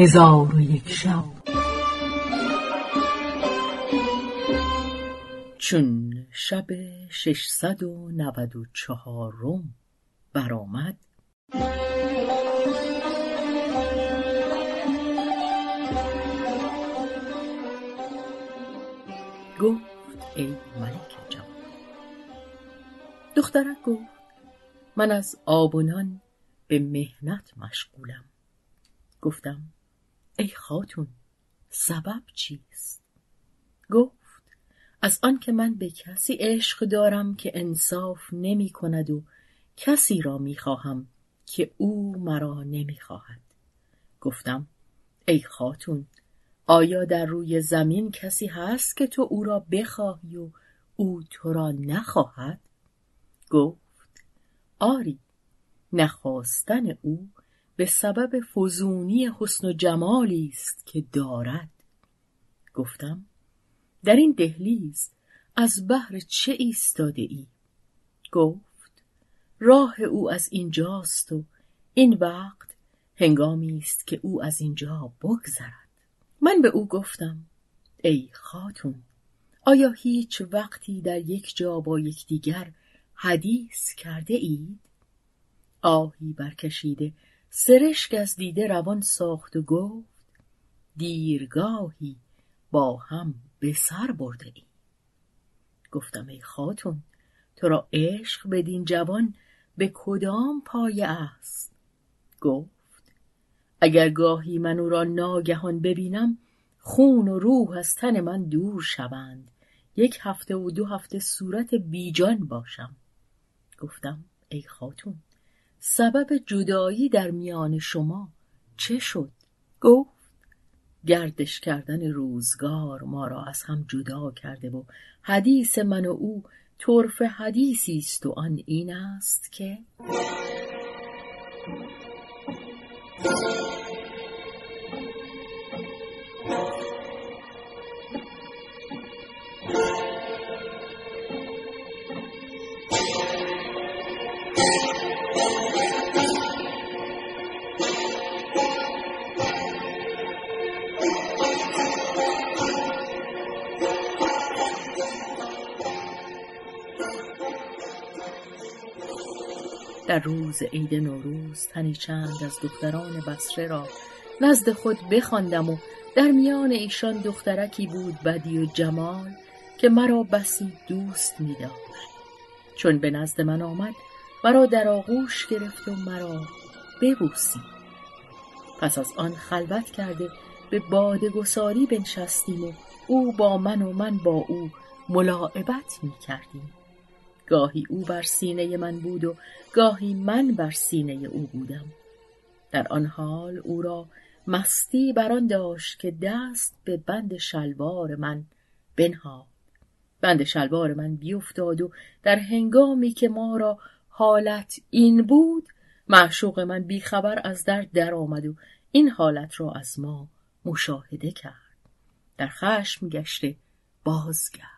هزار و یک شب. چون شب ششصد و نود و چهارم برآمد گفت ای ملک جوان. دخترک گفت من از آب و نان به مهنت مشغولم. گفتم ای خاتون سبب چیست؟ گفت از آنکه من به کسی عشق دارم که انصاف نمی کند و کسی را می خواهم که او مرا نمی خواهد. گفتم ای خاتون آیا در روی زمین کسی هست که تو او را بخواهی و او تو را نخواهد؟ گفت آری نخواستن او به سبب فزونی حسن و جمالی است که دارد. گفتم در این دهلیز از بهر چه ایستاده ای؟ گفت راه او از اینجاست و این وقت هنگامی است که او از اینجا بگذرد. من به او گفتم ای خاتون آیا هیچ وقتی در یک جا با یکدیگر حدیث کرده اید؟ آهی برکشیده سرشک از دیده روان ساخت و گفت دیرگاهی با هم به سر برده ای گفتم ای خاتون تو را عشق بدین جوان به کدام پایه است؟ گفت اگر گاهی من او را ناگهان ببینم خون و روح از تن من دور شوند. یک هفته و دو هفته صورت بیجان باشم. گفتم ای خاتون سبب جدایی در میان شما چه شد؟ گفت گردش کردن روزگار ما را از هم جدا کرده و حدیث من و او طرف حدیثی است و آن این است که در روز عید نوروز تنی چند از دختران بصره را نزد خود بخواندم و در میان ایشان دخترکی بود بدی و جمال که مرا بسی دوست می داشت. چون به نزد من آمد مرا در آغوش گرفت و مرا ببوسید پس از آن خلوت کرده به بادگساری بنشستیم و او با من و من با او ملاعبت می کردیم گاهی او بر سینه من بود و گاهی من بر سینه او بودم. در آن حال او را مستی بر آن داشت که دست به بند شلوار من بنهاد. بند شلوار من بیفتاد و در هنگامی که ما را حالت این بود معشوق من بیخبر از در درآمد و این حالت را از ما مشاهده کرد. در خشم گشته بازگشت.